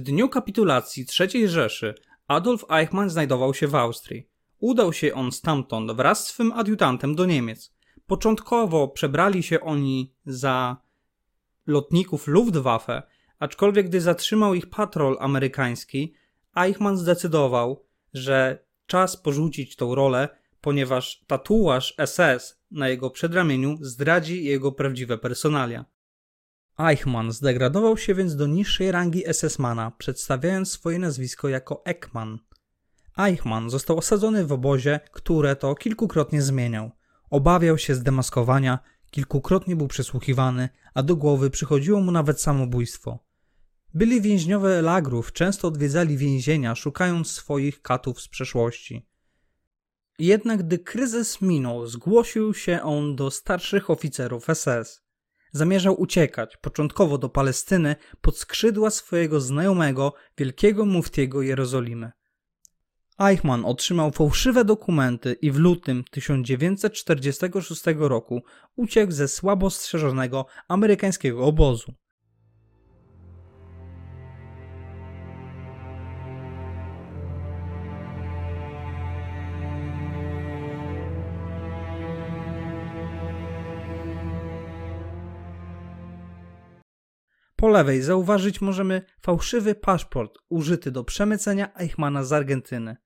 dniu kapitulacji III Rzeszy Adolf Eichmann znajdował się w Austrii. Udał się on stamtąd wraz z swym adiutantem do Niemiec. Początkowo przebrali się oni za lotników Luftwaffe, aczkolwiek gdy zatrzymał ich patrol amerykański, Eichmann zdecydował, że czas porzucić tą rolę, ponieważ tatuaż SS na jego przedramieniu zdradzi jego prawdziwe personalia. Eichmann zdegradował się więc do niższej rangi SS-mana, przedstawiając swoje nazwisko jako Ekman. Eichmann został osadzony w obozie, które to kilkukrotnie zmieniał. Obawiał się zdemaskowania, kilkukrotnie był przesłuchiwany, a do głowy przychodziło mu nawet samobójstwo. Byli więźniowie lagrów często odwiedzali więzienia, szukając swoich katów z przeszłości. Jednak gdy kryzys minął, zgłosił się on do starszych oficerów SS. Zamierzał uciekać, początkowo do Palestyny, pod skrzydła swojego znajomego, wielkiego muftiego Jerozolimy. Eichmann otrzymał fałszywe dokumenty i w lutym 1946 roku uciekł ze słabo strzeżonego amerykańskiego obozu. Po lewej zauważyć możemy fałszywy paszport użyty do przemycenia Eichmana z Argentyny.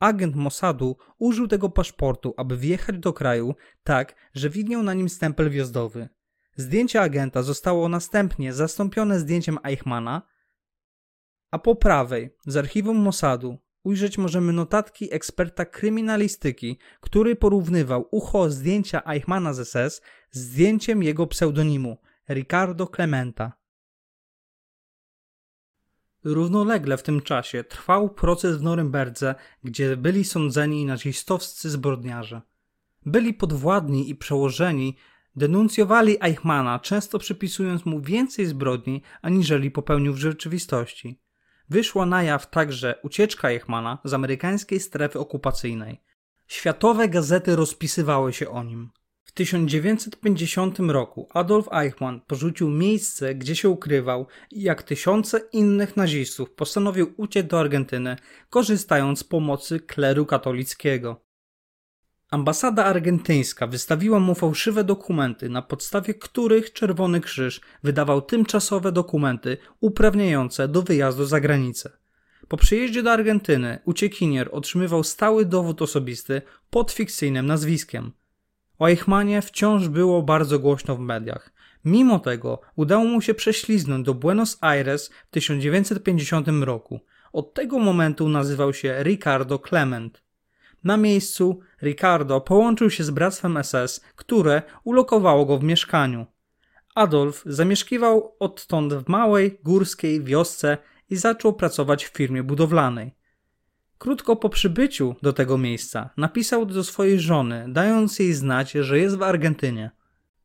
Agent Mossadu użył tego paszportu, aby wjechać do kraju tak, że widniał na nim stempel wjazdowy. Zdjęcie agenta zostało następnie zastąpione zdjęciem Eichmana, a po prawej z archiwum Mossadu ujrzeć możemy notatki eksperta kryminalistyki, który porównywał ucho zdjęcia Eichmana z SS z zdjęciem jego pseudonimu Ricardo Clementa. Równolegle w tym czasie trwał proces w Norymberdze, gdzie byli sądzeni nazistowscy zbrodniarze. Byli podwładni i przełożeni denuncjowali Eichmana, często przypisując mu więcej zbrodni, aniżeli popełnił w rzeczywistości. Wyszła na jaw także ucieczka Eichmana z amerykańskiej strefy okupacyjnej. Światowe gazety rozpisywały się o nim. W 1950 roku Adolf Eichmann porzucił miejsce, gdzie się ukrywał i jak tysiące innych nazistów postanowił uciec do Argentyny, korzystając z pomocy kleru katolickiego. Ambasada argentyńska wystawiła mu fałszywe dokumenty, na podstawie których Czerwony Krzyż wydawał tymczasowe dokumenty uprawniające do wyjazdu za granicę. Po przyjeździe do Argentyny uciekinier otrzymywał stały dowód osobisty pod fikcyjnym nazwiskiem – o Eichmanie wciąż było bardzo głośno w mediach. Mimo tego udało mu się prześliznąć do Buenos Aires w 1950 roku. Od tego momentu nazywał się Ricardo Clement. Na miejscu Ricardo połączył się z bractwem SS, które ulokowało go w mieszkaniu. Adolf zamieszkiwał odtąd w małej, górskiej wiosce i zaczął pracować w firmie budowlanej. Krótko po przybyciu do tego miejsca napisał do swojej żony, dając jej znać, że jest w Argentynie.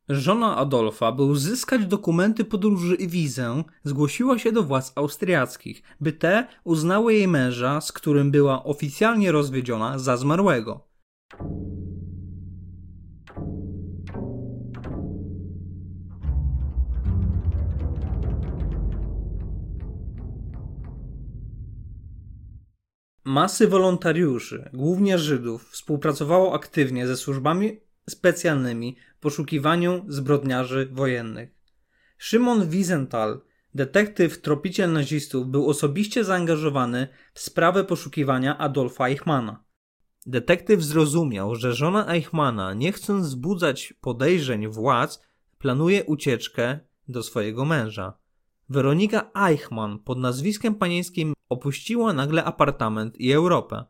Żona Adolfa, by uzyskać dokumenty podróży i wizę, zgłosiła się do władz austriackich, by te uznały jej męża, z którym była oficjalnie rozwiedziona, za zmarłego. Masy wolontariuszy, głównie Żydów, współpracowało aktywnie ze służbami specjalnymi w poszukiwaniu zbrodniarzy wojennych. Szymon Wiesenthal, detektyw tropiciel nazistów, był osobiście zaangażowany w sprawę poszukiwania Adolfa Eichmana. Detektyw zrozumiał, że żona Eichmana, nie chcąc wzbudzać podejrzeń władz, planuje ucieczkę do swojego męża. Weronika Eichmann pod nazwiskiem panieńskim opuściła nagle apartament i Europę.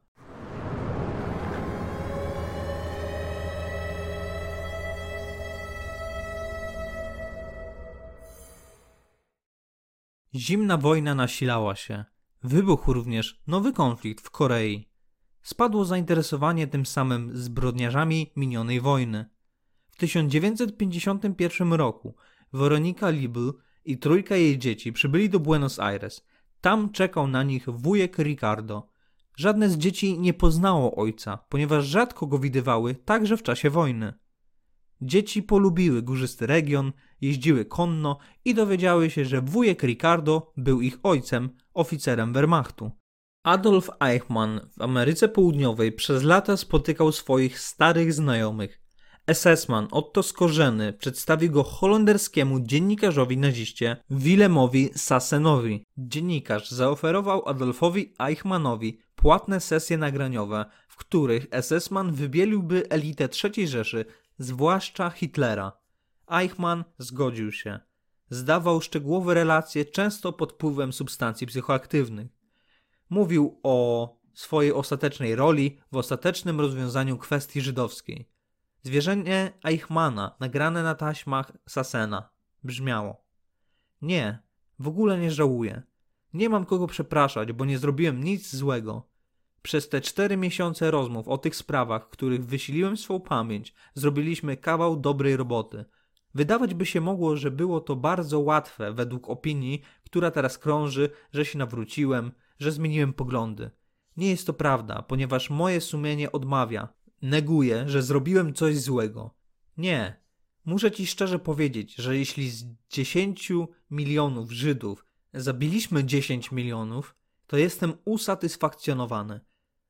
Zimna wojna nasilała się. Wybuchł również nowy konflikt w Korei. Spadło zainteresowanie tym samym zbrodniarzami minionej wojny. W 1951 roku Weronika Liebl i trójka jej dzieci przybyli do Buenos Aires. Tam czekał na nich wujek Ricardo. Żadne z dzieci nie poznało ojca, ponieważ rzadko go widywały także w czasie wojny. Dzieci polubiły górzysty region, jeździły konno i dowiedziały się, że wujek Ricardo był ich ojcem, oficerem Wehrmachtu. Adolf Eichmann w Ameryce Południowej przez lata spotykał swoich starych znajomych. SS-man Otto Skorzeny przedstawił go holenderskiemu dziennikarzowi naziście Willemowi Sassenowi. Dziennikarz zaoferował Adolfowi Eichmannowi płatne sesje nagraniowe, w których SS-man wybieliłby elitę III Rzeszy, zwłaszcza Hitlera. Eichmann zgodził się. Zdawał szczegółowe relacje, często pod wpływem substancji psychoaktywnych. Mówił o swojej ostatecznej roli w ostatecznym rozwiązaniu kwestii żydowskiej. Zwierzenie Eichmana, nagrane na taśmach Sassena, brzmiało: Nie, w ogóle nie żałuję. Nie mam kogo przepraszać, bo nie zrobiłem nic złego. Przez te cztery miesiące rozmów o tych sprawach, których wysiliłem swą pamięć, zrobiliśmy kawał dobrej roboty. Wydawać by się mogło, że było to bardzo łatwe według opinii, która teraz krąży, że się nawróciłem, że zmieniłem poglądy. Nie jest to prawda, ponieważ moje sumienie odmawia, neguje, że zrobiłem coś złego. Nie. Muszę ci szczerze powiedzieć, że jeśli z 10 milionów Żydów zabiliśmy 10 milionów, to jestem usatysfakcjonowany.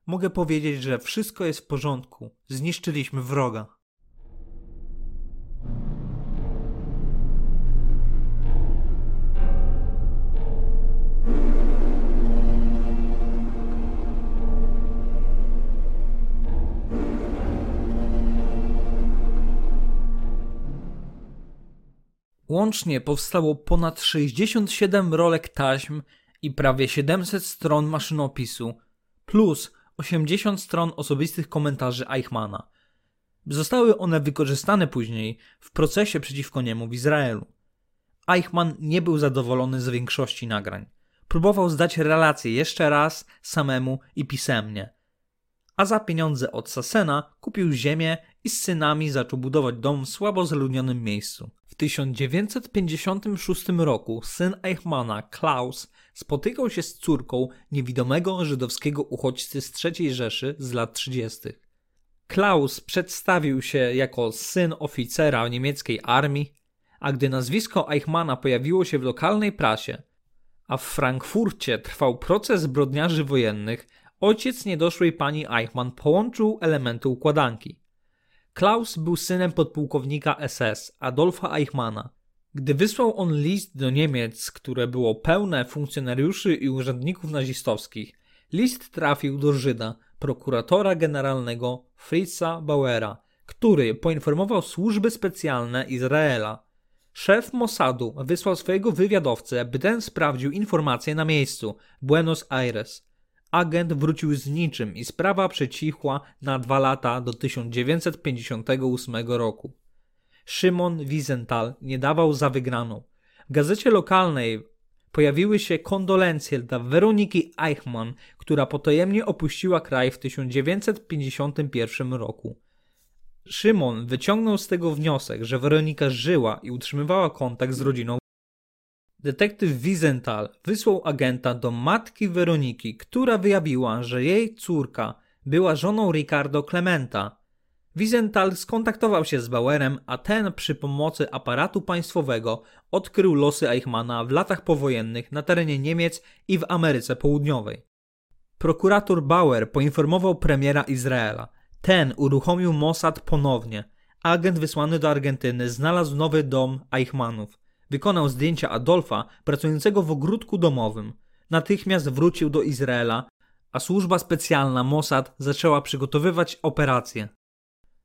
Mogę powiedzieć, że wszystko jest w porządku. Zniszczyliśmy wroga. Łącznie powstało ponad 67 rolek taśm i prawie 700 stron maszynopisu, plus 80 stron osobistych komentarzy Eichmana. Zostały one wykorzystane później w procesie przeciwko niemu w Izraelu. Eichmann nie był zadowolony z większości nagrań. Próbował zdać relacje jeszcze raz, samemu i pisemnie. A za pieniądze od Sassena kupił ziemię i z synami zaczął budować dom w słabo zaludnionym miejscu. W 1956 roku syn Eichmana, Klaus, spotykał się z córką niewidomego żydowskiego uchodźcy z III Rzeszy z lat 30. Klaus przedstawił się jako syn oficera niemieckiej armii, a gdy nazwisko Eichmana pojawiło się w lokalnej prasie, a w Frankfurcie trwał proces zbrodniarzy wojennych, ojciec niedoszłej pani Eichmann połączył elementy układanki. Klaus był synem podpułkownika SS Adolfa Eichmana. Gdy wysłał on list do Niemiec, które było pełne funkcjonariuszy i urzędników nazistowskich, list trafił do Żyda, prokuratora generalnego Fritza Bauera, który poinformował służby specjalne Izraela. Szef Mossadu wysłał swojego wywiadowcę, by ten sprawdził informacje na miejscu Buenos Aires. Agent wrócił z niczym i sprawa przecichła na dwa lata do 1958 roku. Szymon Wiesenthal nie dawał za wygraną. W gazecie lokalnej pojawiły się kondolencje dla Weroniki Eichmann, która potajemnie opuściła kraj w 1951 roku. Szymon wyciągnął z tego wniosek, że Weronika żyła i utrzymywała kontakt z rodziną Detektyw Wiesenthal wysłał agenta do matki Weroniki, która wyjawiła, że jej córka była żoną Ricardo Clementa. Wiesenthal skontaktował się z Bauerem, a ten przy pomocy aparatu państwowego odkrył losy Eichmana w latach powojennych na terenie Niemiec i w Ameryce Południowej. Prokurator Bauer poinformował premiera Izraela. Ten uruchomił Mossad ponownie. Agent wysłany do Argentyny znalazł nowy dom Eichmanów. Wykonał zdjęcia Adolfa pracującego w ogródku domowym. Natychmiast wrócił do Izraela, a służba specjalna Mossad zaczęła przygotowywać operację.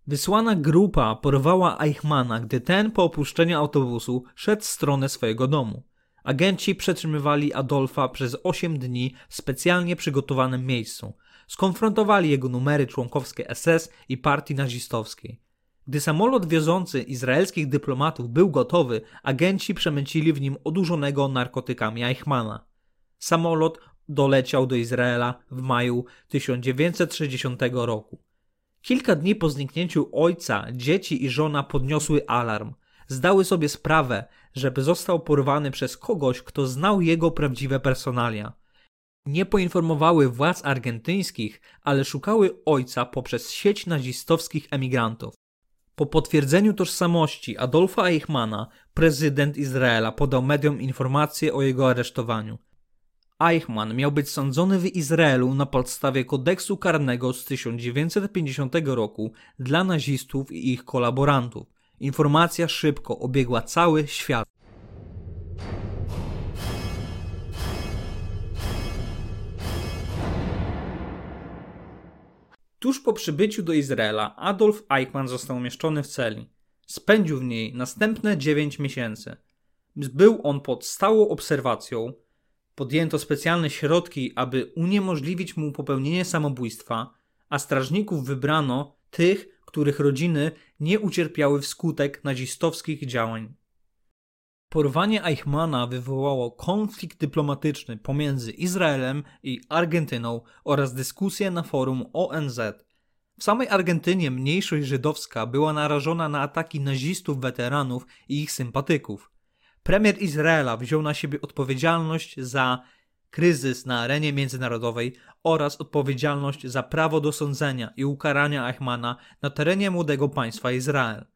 Wysłana grupa porwała Eichmana, gdy ten po opuszczeniu autobusu szedł w stronę swojego domu. Agenci przetrzymywali Adolfa przez 8 dni w specjalnie przygotowanym miejscu. Skonfrontowali jego numery członkowskie SS i partii nazistowskiej. Gdy samolot wiozący izraelskich dyplomatów był gotowy, agenci przemycili w nim odurzonego narkotykami Eichmana. Samolot doleciał do Izraela w maju 1960 roku. Kilka dni po zniknięciu ojca, dzieci i żona podniosły alarm. Zdały sobie sprawę, że został porwany przez kogoś, kto znał jego prawdziwe personalia. Nie poinformowały władz argentyńskich, ale szukały ojca poprzez sieć nazistowskich emigrantów. Po potwierdzeniu tożsamości Adolfa Eichmana, prezydent Izraela podał mediom informację o jego aresztowaniu. Eichmann miał być sądzony w Izraelu na podstawie kodeksu karnego z 1950 roku dla nazistów i ich kolaborantów. Informacja szybko obiegła cały świat. Tuż po przybyciu do Izraela Adolf Eichmann został umieszczony w celi. Spędził w niej następne 9 miesięcy. Był on pod stałą obserwacją. Podjęto specjalne środki, aby uniemożliwić mu popełnienie samobójstwa, a strażników wybrano tych, których rodziny nie ucierpiały wskutek nazistowskich działań. Porwanie Eichmana wywołało konflikt dyplomatyczny pomiędzy Izraelem i Argentyną oraz dyskusję na forum ONZ. W samej Argentynie mniejszość żydowska była narażona na ataki nazistów, weteranów i ich sympatyków. Premier Izraela wziął na siebie odpowiedzialność za kryzys na arenie międzynarodowej oraz odpowiedzialność za prawo do sądzenia i ukarania Eichmana na terenie młodego państwa Izrael.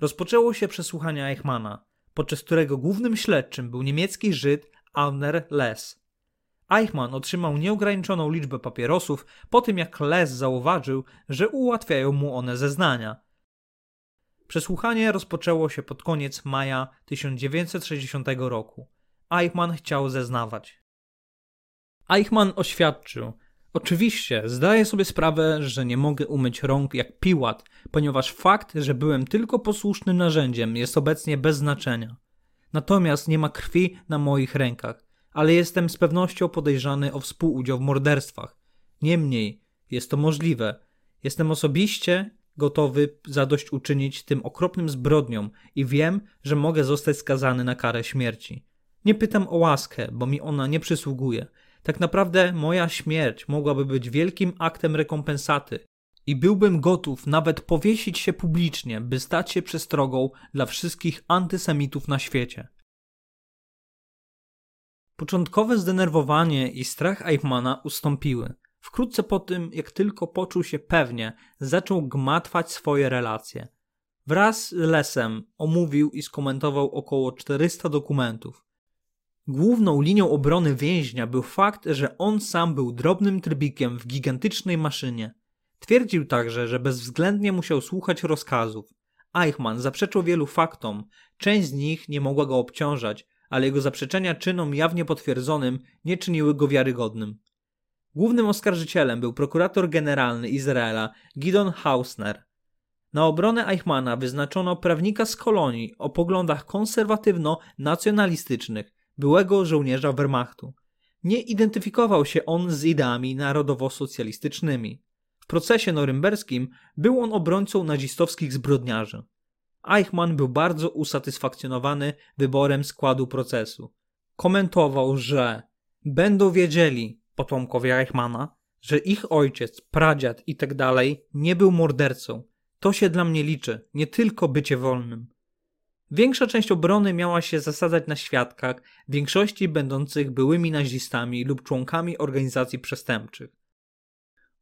Rozpoczęło się przesłuchanie Eichmana, podczas którego głównym śledczym był niemiecki Żyd Auner Less. Eichmann otrzymał nieograniczoną liczbę papierosów po tym, jak Less zauważył, że ułatwiają mu one zeznania. Przesłuchanie rozpoczęło się pod koniec maja 1960 roku. Eichmann chciał zeznawać. Eichmann oświadczył, Oczywiście, zdaję sobie sprawę, że nie mogę umyć rąk jak piłat, ponieważ fakt, że byłem tylko posłusznym narzędziem, jest obecnie bez znaczenia. Natomiast nie ma krwi na moich rękach, ale jestem z pewnością podejrzany o współudział w morderstwach. Niemniej, jest to możliwe. Jestem osobiście gotowy zadośćuczynić tym okropnym zbrodniom i wiem, że mogę zostać skazany na karę śmierci. Nie pytam o łaskę, bo mi ona nie przysługuje. Tak naprawdę moja śmierć mogłaby być wielkim aktem rekompensaty i byłbym gotów nawet powiesić się publicznie, by stać się przestrogą dla wszystkich antysemitów na świecie. Początkowe zdenerwowanie i strach Eichmana ustąpiły. Wkrótce po tym, jak tylko poczuł się pewnie, zaczął gmatwać swoje relacje. Wraz z Lesem omówił i skomentował około 400 dokumentów. Główną linią obrony więźnia był fakt, że on sam był drobnym trybikiem w gigantycznej maszynie. Twierdził także, że bezwzględnie musiał słuchać rozkazów. Eichmann zaprzeczył wielu faktom, część z nich nie mogła go obciążać, ale jego zaprzeczenia czynom jawnie potwierdzonym nie czyniły go wiarygodnym. Głównym oskarżycielem był prokurator generalny Izraela Gidon Hausner. Na obronę Eichmana wyznaczono prawnika z kolonii o poglądach konserwatywno-nacjonalistycznych, byłego żołnierza Wehrmachtu. Nie identyfikował się on z ideami narodowo-socjalistycznymi. W procesie norymberskim był on obrońcą nazistowskich zbrodniarzy. Eichmann był bardzo usatysfakcjonowany wyborem składu procesu. Komentował, że będą wiedzieli potomkowie Eichmana, że ich ojciec, pradziad itd. Tak nie był mordercą. To się dla mnie liczy, nie tylko bycie wolnym. Większa część obrony miała się zasadzać na świadkach, większości będących byłymi nazistami lub członkami organizacji przestępczych.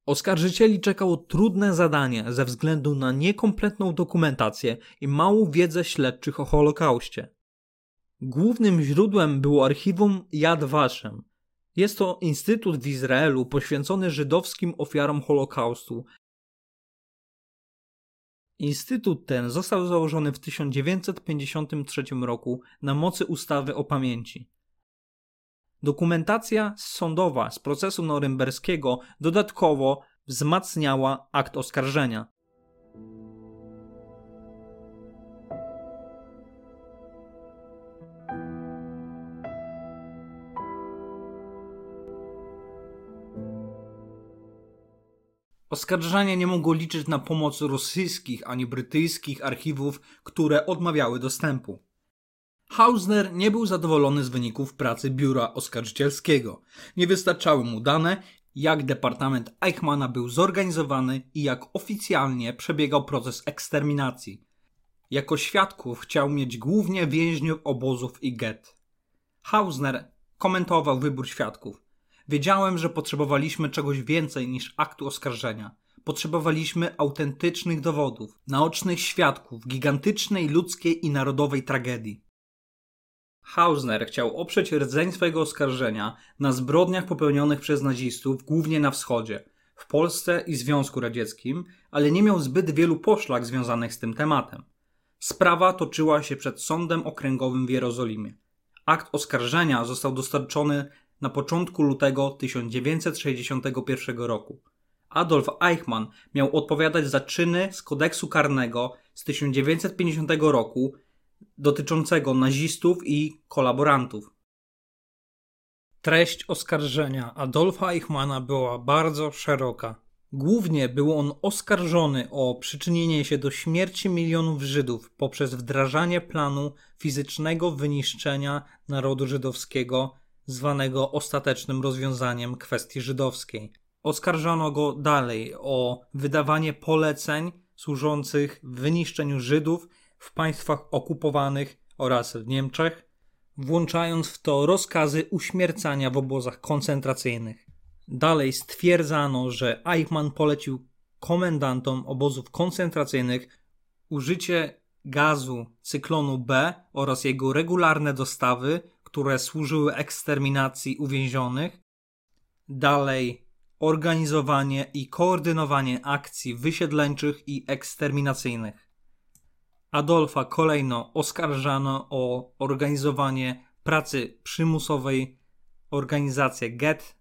Oskarżycieli czekało trudne zadanie ze względu na niekompletną dokumentację i małą wiedzę śledczych o Holokauście. Głównym źródłem było archiwum Yad Vashem. Jest to instytut w Izraelu poświęcony żydowskim ofiarom Holokaustu, Instytut ten został założony w 1953 roku na mocy ustawy o pamięci. Dokumentacja sądowa z procesu norymberskiego dodatkowo wzmacniała akt oskarżenia. Oskarżania nie mogło liczyć na pomoc rosyjskich ani brytyjskich archiwów, które odmawiały dostępu. Hausner nie był zadowolony z wyników pracy biura oskarżycielskiego. Nie wystarczały mu dane, jak departament Eichmana był zorganizowany i jak oficjalnie przebiegał proces eksterminacji. Jako świadków chciał mieć głównie więźniów obozów i get. Hausner komentował wybór świadków. Wiedziałem, że potrzebowaliśmy czegoś więcej niż aktu oskarżenia. potrzebowaliśmy autentycznych dowodów, naocznych świadków gigantycznej ludzkiej i narodowej tragedii. Hausner chciał oprzeć rdzeń swojego oskarżenia na zbrodniach popełnionych przez nazistów głównie na wschodzie, w Polsce i Związku Radzieckim, ale nie miał zbyt wielu poszlak związanych z tym tematem. Sprawa toczyła się przed Sądem Okręgowym w Jerozolimie. Akt oskarżenia został dostarczony na początku lutego 1961 roku. Adolf Eichmann miał odpowiadać za czyny z kodeksu karnego z 1950 roku dotyczącego nazistów i kolaborantów. Treść oskarżenia Adolfa Eichmana była bardzo szeroka. Głównie był on oskarżony o przyczynienie się do śmierci milionów Żydów poprzez wdrażanie planu fizycznego wyniszczenia narodu żydowskiego, zwanego ostatecznym rozwiązaniem kwestii żydowskiej. Oskarżano go dalej o wydawanie poleceń służących wyniszczeniu Żydów w państwach okupowanych oraz w Niemczech, włączając w to rozkazy uśmiercania w obozach koncentracyjnych. Dalej stwierdzano, że Eichmann polecił komendantom obozów koncentracyjnych użycie gazu cyklonu B oraz jego regularne dostawy, które służyły eksterminacji uwięzionych. Dalej organizowanie i koordynowanie akcji wysiedleńczych i eksterminacyjnych. Adolfa kolejno oskarżano o organizowanie pracy przymusowej, organizację get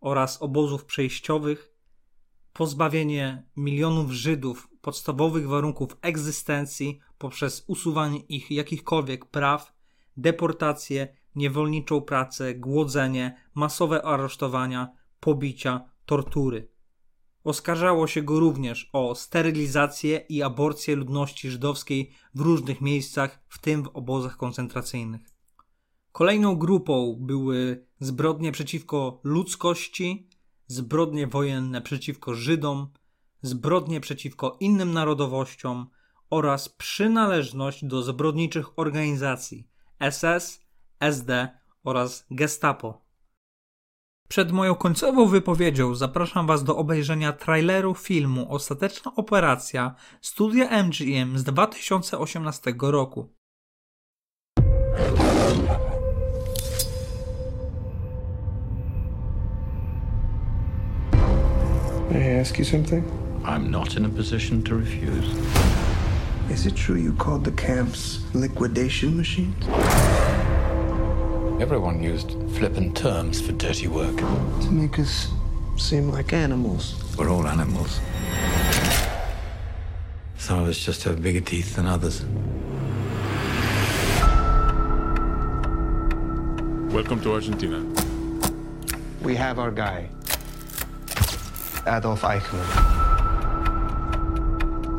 oraz obozów przejściowych, pozbawienie milionów Żydów podstawowych warunków egzystencji poprzez usuwanie ich jakichkolwiek praw, deportację, niewolniczą pracę, głodzenie, masowe aresztowania, pobicia, tortury. Oskarżało się go również o sterylizację i aborcję ludności żydowskiej w różnych miejscach, w tym w obozach koncentracyjnych. Kolejną grupą były zbrodnie przeciwko ludzkości, zbrodnie wojenne przeciwko Żydom, zbrodnie przeciwko innym narodowościom oraz przynależność do zbrodniczych organizacji SS, SD oraz Gestapo. Przed moją końcową wypowiedzią zapraszam Was do obejrzenia traileru filmu Ostateczna Operacja studia MGM z 2018 roku. May I ask you something? I'm not in a position to refuse. Is it true you called the camps liquidation machines? Everyone used flippant terms for dirty work. To make us seem like animals. We're all animals. Some of us just have bigger teeth than others. Welcome to Argentina. We have our guy, Adolf Eichmann.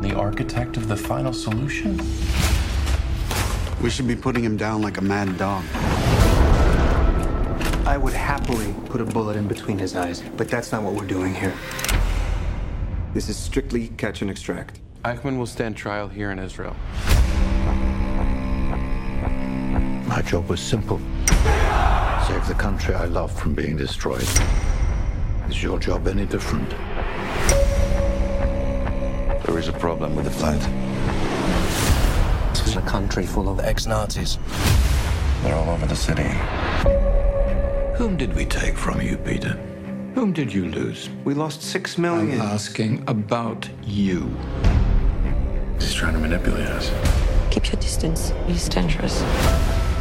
The architect of the final solution? We should be putting him down like a mad dog. I would happily put a bullet in between his eyes, but that's not what we're doing here. This is strictly catch and extract. Eichmann will stand trial here in Israel. My job was simple save the country I love from being destroyed. Is your job any different? There is a problem with the flight. This is a country full of ex Nazis. They're all over the city. Whom did we take from you, Peter? Whom did you lose? We lost six million. I'm asking about you. He's trying to manipulate us. Keep your distance. He's dangerous.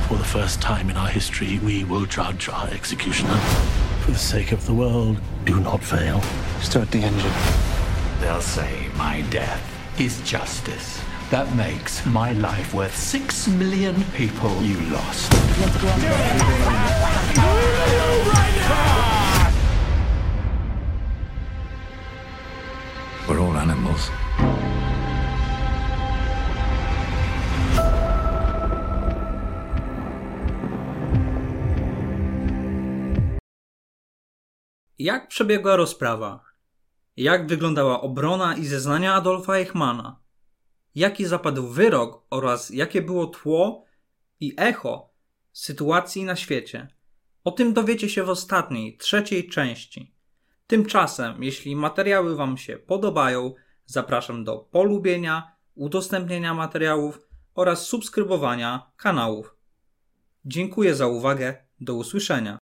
For the first time in our history, we will judge our executioner. For the sake of the world, do not fail. Start the engine. They'll say my death is justice. That makes my life worth six million people you lost. We're all animals. Jak przebiegła rozprawa? Jak wyglądała obrona i zeznania Adolfa Eichmana? jaki zapadł wyrok oraz jakie było tło i echo sytuacji na świecie. O tym dowiecie się w ostatniej, trzeciej części. Tymczasem, jeśli materiały Wam się podobają, zapraszam do polubienia, udostępnienia materiałów oraz subskrybowania kanałów. Dziękuję za uwagę. Do usłyszenia.